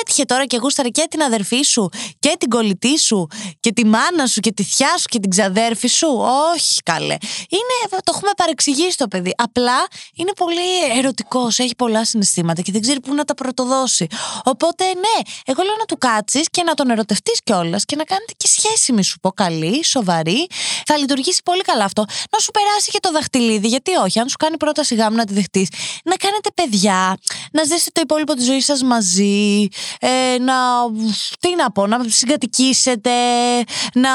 έτυχε τώρα και γούσταρε και την αδερφή σου και την κολλητή σου και τη μάνα σου και τη θιά σου και την ξαδέρφη σου. Όχι, καλέ. Είναι, το έχουμε παρεξηγήσει το παιδί. Απλά είναι πολύ ερωτικός, έχει πολλά συναισθήματα και δεν ξέρει πού να τα πρωτοδώσει. Οπότε, ναι, εγώ λέω να του κάτσεις και να τον ερωτευτείς κιόλας και να κάνετε και σχέση, μη σου πω καλή, σοβαρή. Θα λειτουργήσει πολύ καλά αυτό. Να σου περάσει και το δαχτυλίδι, γιατί όχι, αν σου κάνει πρόταση γάμου να τη δεχτείς, να κάνετε παιδιά, να ζήσετε το υπόλοιπο της ζωής σας μαζί, ε, να. Τι να πω, να συγκατοικήσετε, να,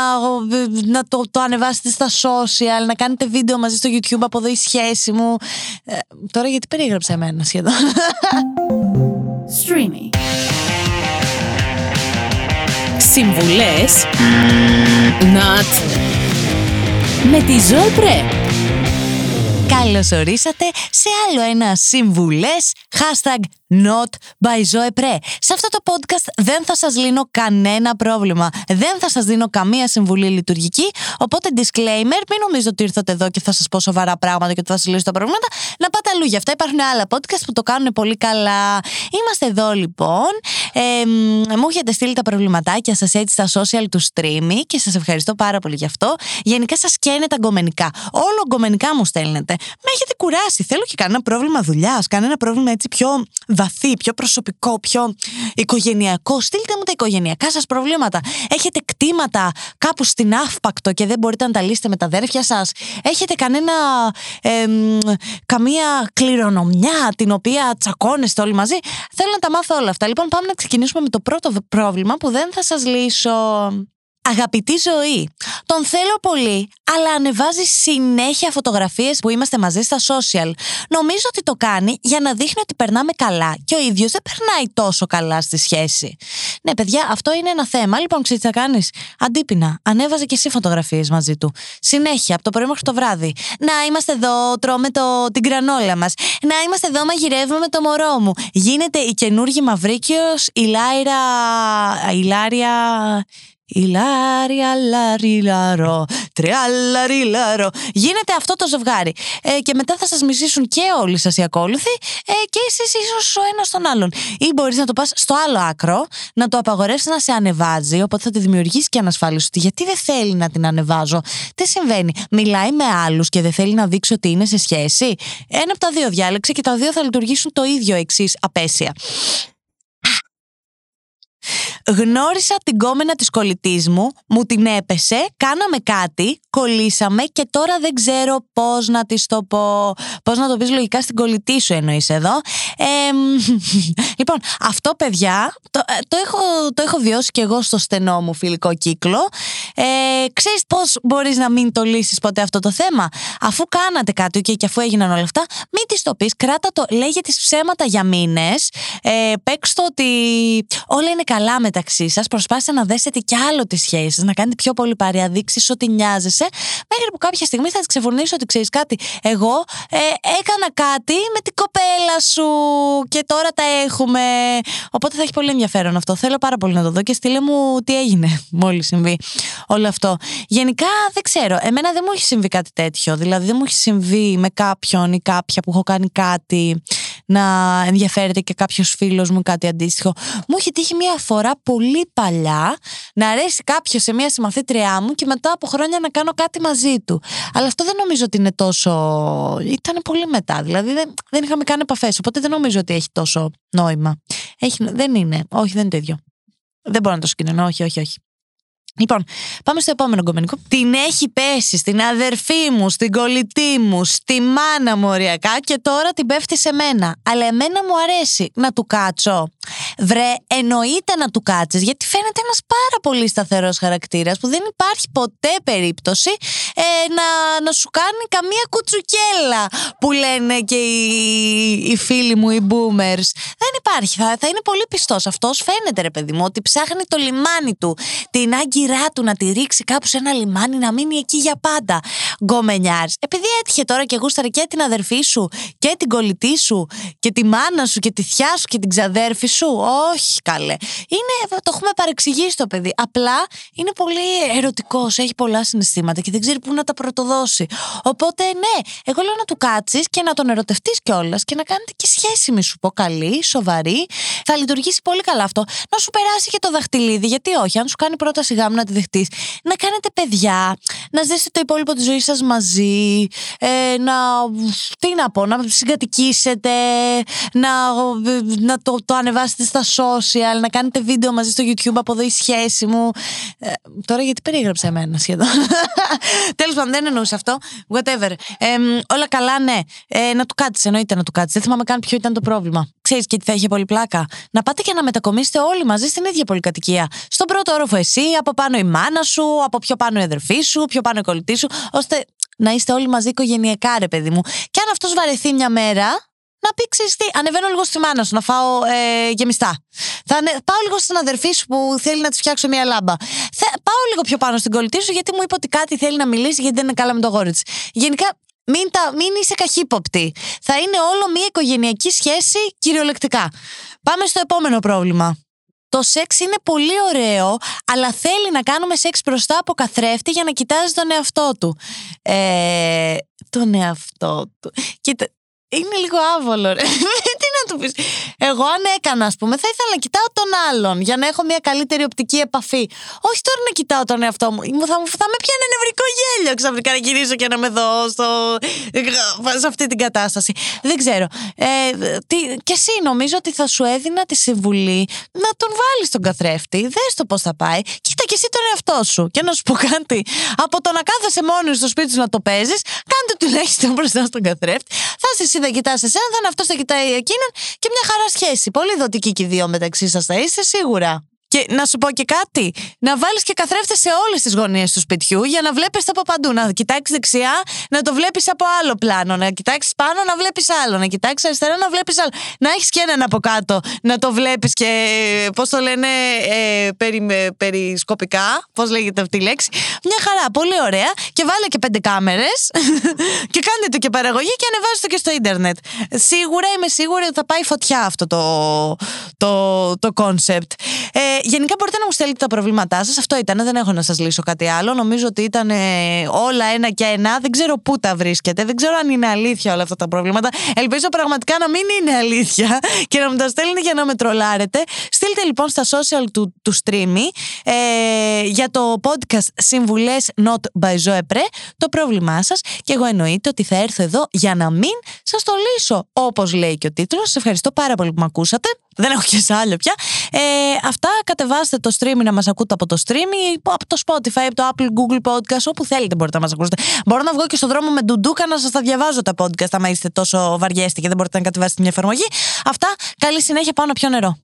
να το, το ανεβάσετε στα social, να κάνετε βίντεο μαζί στο YouTube από εδώ η σχέση μου. Ε, τώρα γιατί περίγραψα εμένα σχεδόν. Streamy. Συμβουλές Not Με τη Ζωή Πρέ Καλώ ορίσατε σε άλλο ένα συμβουλές hashtag not by Zoe Pre. Σε αυτό το podcast δεν θα σας λύνω κανένα πρόβλημα. Δεν θα σας δίνω καμία συμβουλή λειτουργική. Οπότε disclaimer, μην νομίζετε ότι ήρθατε εδώ και θα σας πω σοβαρά πράγματα και ότι θα σας λύσω τα προβλήματα. Να πάτε αλλού. Γι' αυτά υπάρχουν άλλα podcast που το κάνουν πολύ καλά. Είμαστε εδώ λοιπόν. Ε, μου έχετε στείλει τα προβληματάκια σας έτσι στα social του streamy και σας ευχαριστώ πάρα πολύ γι' αυτό. Γενικά σας καίνε τα γκομενικά. Όλο γκομενικά μου στέλνετε. Με έχετε κουράσει. Θέλω και κανένα πρόβλημα δουλειάς, κανένα πρόβλημα έτσι πιο βαθύ, πιο προσωπικό, πιο οικογενειακό. Στείλτε μου τα οικογενειακά σας προβλήματα. Έχετε κτήματα κάπου στην άφπακτο και δεν μπορείτε να τα λύσετε με τα αδέρφια σας; Έχετε κανένα. καμία κληρονομιά την οποία τσακώνεστε όλοι μαζί; Θέλω να τα μάθω όλα αυτά. Λοιπόν, πάμε να ξεκινήσουμε με το πρώτο πρόβλημα που δεν θα σας λύσω. Αγαπητή ζωή, τον θέλω πολύ, αλλά ανεβάζει συνέχεια φωτογραφίες που είμαστε μαζί στα social. Νομίζω ότι το κάνει για να δείχνει ότι περνάμε καλά και ο ίδιος δεν περνάει τόσο καλά στη σχέση. Ναι, παιδιά, αυτό είναι ένα θέμα. Λοιπόν, ξέρεις τι θα κάνεις; Αντίπεινα, ανέβαζε και εσύ φωτογραφίες μαζί του. Συνέχεια, από το πρωί μέχρι το βράδυ. Να είμαστε εδώ, τρώμε το, την κρανόλα μας. Να είμαστε εδώ, μαγειρεύουμε το μωρό μου. Γίνεται η καινούργη Μαυρίκιος, η Λάιρα. Η Λάρια. Ηλάρια λαριλαρό, τριαλαριλαρό. Γίνεται αυτό το ζευγάρι. Ε, και μετά θα σας μισήσουν και όλοι σας οι ακόλουθοι ε, και εσείς ίσως ο ένας τον άλλον. Ή μπορείς να το πας στο άλλο άκρο, να το απαγορεύσεις να σε ανεβάζει, οπότε θα τη δημιουργήσεις και ανασφάλιση ότι γιατί δεν θέλει να την ανεβάζω. Τι συμβαίνει, μιλάει με άλλους και δεν θέλει να δείξει ότι είναι σε σχέση; Ένα από τα δύο διάλεξε και τα δύο θα λειτουργήσουν το ίδιο εξής απέσια. Γνώρισα την κόμενα της κολλητής μου, μου την έπεσε, κάναμε κάτι, κολλήσαμε και τώρα δεν ξέρω πώς να της το πω. Πώς να το πεις λογικά στην κολλητή σου εννοείς εδώ. Ε, λοιπόν, αυτό παιδιά, το, ε, το, έχω, το έχω βιώσει και εγώ στο στενό μου φιλικό κύκλο. Ε, ξέρεις πώς μπορείς να μην το λύσεις ποτέ αυτό το θέμα; Αφού κάνατε κάτι okay, και αφού έγιναν όλα αυτά, μην της το πεις, κράτα το, λέγε τις ψέματα για μήνες, ε, παίξ το ότι όλα είναι καλά μεταξύ σας, προσπάθησε να δέσετε κι άλλο τις σχέσεις, να κάνετε πιο πολύ παρέα, δείξει ότι νοιάζεσαι, μέχρι που κάποια στιγμή θα τη ξεφωνήσει ότι ξέρεις κάτι. Εγώ ε, έκανα κάτι με την κοπέλα σου και τώρα τα έχουμε. Οπότε θα έχει πολύ ενδιαφέρον αυτό. Θέλω πάρα πολύ να το δω και στείλε μου τι έγινε μόλις συμβεί όλο αυτό. Γενικά δεν ξέρω. Εμένα δεν μου έχει συμβεί κάτι τέτοιο. Δηλαδή δεν μου έχει συμβεί με κάποιον ή κάποια που έχω κάνει κάτι να ενδιαφέρεται και κάποιος φίλος μου κάτι αντίστοιχο. Μου έχει τύχει μια φορά πολύ παλιά να αρέσει κάποιος σε μια συμμαθήτριά μου και μετά από χρόνια να κάνω κάτι μαζί του. Αλλά αυτό δεν νομίζω ότι είναι τόσο. ήταν πολύ μετά. Δηλαδή δεν, δεν είχαμε κάνει επαφές. Οπότε δεν νομίζω ότι έχει τόσο νόημα. Έχει, δεν είναι. Όχι, δεν είναι το ίδιο. Δεν μπορώ να το συγκρινώ. Όχι, όχι, όχι. Λοιπόν, πάμε στο επόμενο κομμενικό. Την έχει πέσει στην αδερφή μου, στην κολλητή μου, στη μάνα μου οριακά και τώρα την πέφτει σε μένα. Αλλά εμένα μου αρέσει να του κάτσω. Βρε, εννοείται να του κάτσεις, γιατί φαίνεται ένας πάρα πολύ σταθερός χαρακτήρας που δεν υπάρχει ποτέ περίπτωση ε, να, να σου κάνει καμία κουτσουκέλα που λένε και οι, οι φίλοι μου, οι boomers. Δεν υπάρχει. Θα, θα είναι πολύ πιστός. Αυτός φαίνεται, ρε παιδί μου, ότι ψάχνει το λιμάνι του, την άγκυρά του να τη ρίξει κάπου σε ένα λιμάνι, να μείνει εκεί για πάντα. Γκομενιάρ. Επειδή έτυχε τώρα και γούσταρε και την αδερφή σου και την κολλητή σου και τη μάνα σου και τη θιά σου και την ξαδέρφη σου. Όχι, καλέ. Είναι, το έχουμε παρεξηγήσει το παιδί. Απλά είναι πολύ ερωτικό, έχει πολλά συναισθήματα και δεν ξέρει πού να τα πρωτοδώσει. Οπότε, ναι, εγώ λέω να του κάτσεις και να τον ερωτευτείς κιόλας και να κάνετε και σχέση, μη σου πω καλή, σοβαρή. Θα λειτουργήσει πολύ καλά αυτό. Να σου περάσει και το δαχτυλίδι, γιατί όχι, αν σου κάνει πρόταση γάμου να τη δεχτείς, να κάνετε παιδιά, να ζήσετε το υπόλοιπο της ζωής σας μαζί, ε, να. Τι να πω, να συγκατοικήσετε, να, να το, το ανεβάσετε στα social, να κάνετε βίντεο μαζί στο YouTube από εδώ η σχέση μου. Ε, τώρα γιατί περίγραψε εμένα σχεδόν. Τέλος πάντων, δεν εννοούσα αυτό. Whatever. Ε, όλα καλά, ναι. Ε, να του κάτσεις, εννοείται να του κάτσεις. Δεν θυμάμαι καν ποιο ήταν το πρόβλημα. Ξέρεις και τι θα είχε πολύ πλάκα. Να πάτε και να μετακομίσετε όλοι μαζί στην ίδια πολυκατοικία. Στον πρώτο όροφο εσύ, από πάνω η μάνα σου, από πιο πάνω η αδερφή σου, πιο πάνω η κολλητή σου, ώστε να είστε όλοι μαζί οικογενειακά, ρε παιδί μου. Και αν αυτός βαρεθεί μια μέρα, να πει τι, ανεβαίνω λίγο στη μάνα σου να φάω ε, γεμιστά. Θα πάω λίγο στην αδερφή σου που θέλει να της φτιάξω μια λάμπα. Θα, πάω λίγο πιο πάνω στην κολλητή σου γιατί μου είπε ότι κάτι θέλει να μιλήσει γιατί δεν είναι καλά με το γόρι της. Γενικά, μην, τα, μην είσαι καχύποπτη. Θα είναι όλο μια οικογενειακή σχέση κυριολεκτικά. Πάμε στο επόμενο πρόβλημα. Το σεξ είναι πολύ ωραίο, αλλά θέλει να κάνουμε σεξ μπροστά από καθρέφτη για να κοιτάζει τον εαυτό του. Ε, τον εαυτό του. Κοίτα, είναι λίγο άβολο, ρε. Τι να του πεις. Εγώ, αν έκανα, ας πούμε, θα ήθελα να κοιτάω τον άλλον για να έχω μια καλύτερη οπτική επαφή. Όχι τώρα να κοιτάω τον εαυτό μου. Θα, θα με πιάνει νευρικό γέλιο ξαφνικά να γυρίσω και να με δω στο... σε αυτή την κατάσταση. Δεν ξέρω. Ε, τι... Και εσύ νομίζω ότι θα σου έδινα τη συμβουλή να τον βάλεις στον καθρέφτη. Δες το πώς θα πάει. Κοίτα και εσύ τον εαυτό σου. Και να σου πω κάτι. Από το να κάθεσαι μόνος στο σπίτι σου να το παίζεις, κάντε τουλάχιστον μπροστά στον καθρέφτη. Θα είσαι εσύ θα κοιτάς εσένα, θα είναι αυτός θα κοιτάει εκείνον και μια χαρά σχέση. Πολύ δοτική και οι δύο μεταξύ σας θα είστε σίγουρα. Και να σου πω και κάτι. Να βάλεις και καθρέφτες σε όλες τις γωνίες του σπιτιού για να βλέπεις από παντού. Να κοιτάξεις δεξιά, να το βλέπεις από άλλο πλάνο. Να κοιτάξεις πάνω, να βλέπεις άλλο. Να κοιτάξεις αριστερά, να βλέπεις άλλο. Να έχεις και έναν από κάτω, να το βλέπεις και. Πώς το λένε, ε, περι, περισκοπικά. Πώς λέγεται αυτή η λέξη. Μια χαρά, πολύ ωραία. Και βάλε και πέντε κάμερες. και κάντε το και παραγωγή και ανεβάζεις το και στο ίντερνετ. Σίγουρα είμαι σίγουρη ότι θα πάει φωτιά αυτό το concept. Το, το ε, γενικά μπορείτε να μου στέλνετε τα προβλήματά σας. Αυτό ήταν. Δεν έχω να σας λύσω κάτι άλλο. Νομίζω ότι ήταν ε, όλα ένα και ένα. Δεν ξέρω πού τα βρίσκετε. Δεν ξέρω αν είναι αλήθεια όλα αυτά τα προβλήματα. Ελπίζω πραγματικά να μην είναι αλήθεια και να μου τα στέλνετε για να με τρολάρετε. Στείλτε λοιπόν στα social του, του streamy ε, για το podcast Συμβουλές Not by Zoe Pre το πρόβλημά σας. Και εγώ εννοείται ότι θα έρθω εδώ για να μην σας το λύσω. Όπως λέει και ο τίτλος. Σας ευχαριστώ πάρα πολύ που με ακούσατε. Δεν έχω και σε άλλο πια. Ε, αυτά κατεβάστε το stream να μας ακούτε από το stream ή από το Spotify, από το Apple, Google Podcast, όπου θέλετε μπορείτε να μας ακούσετε. Μπορώ να βγω και στον δρόμο με ντουντούκα να σας τα διαβάζω τα podcast, άμα είστε τόσο βαριέστε και δεν μπορείτε να κατεβάσετε μια εφαρμογή. Αυτά. Καλή συνέχεια πάνω πιο νερό.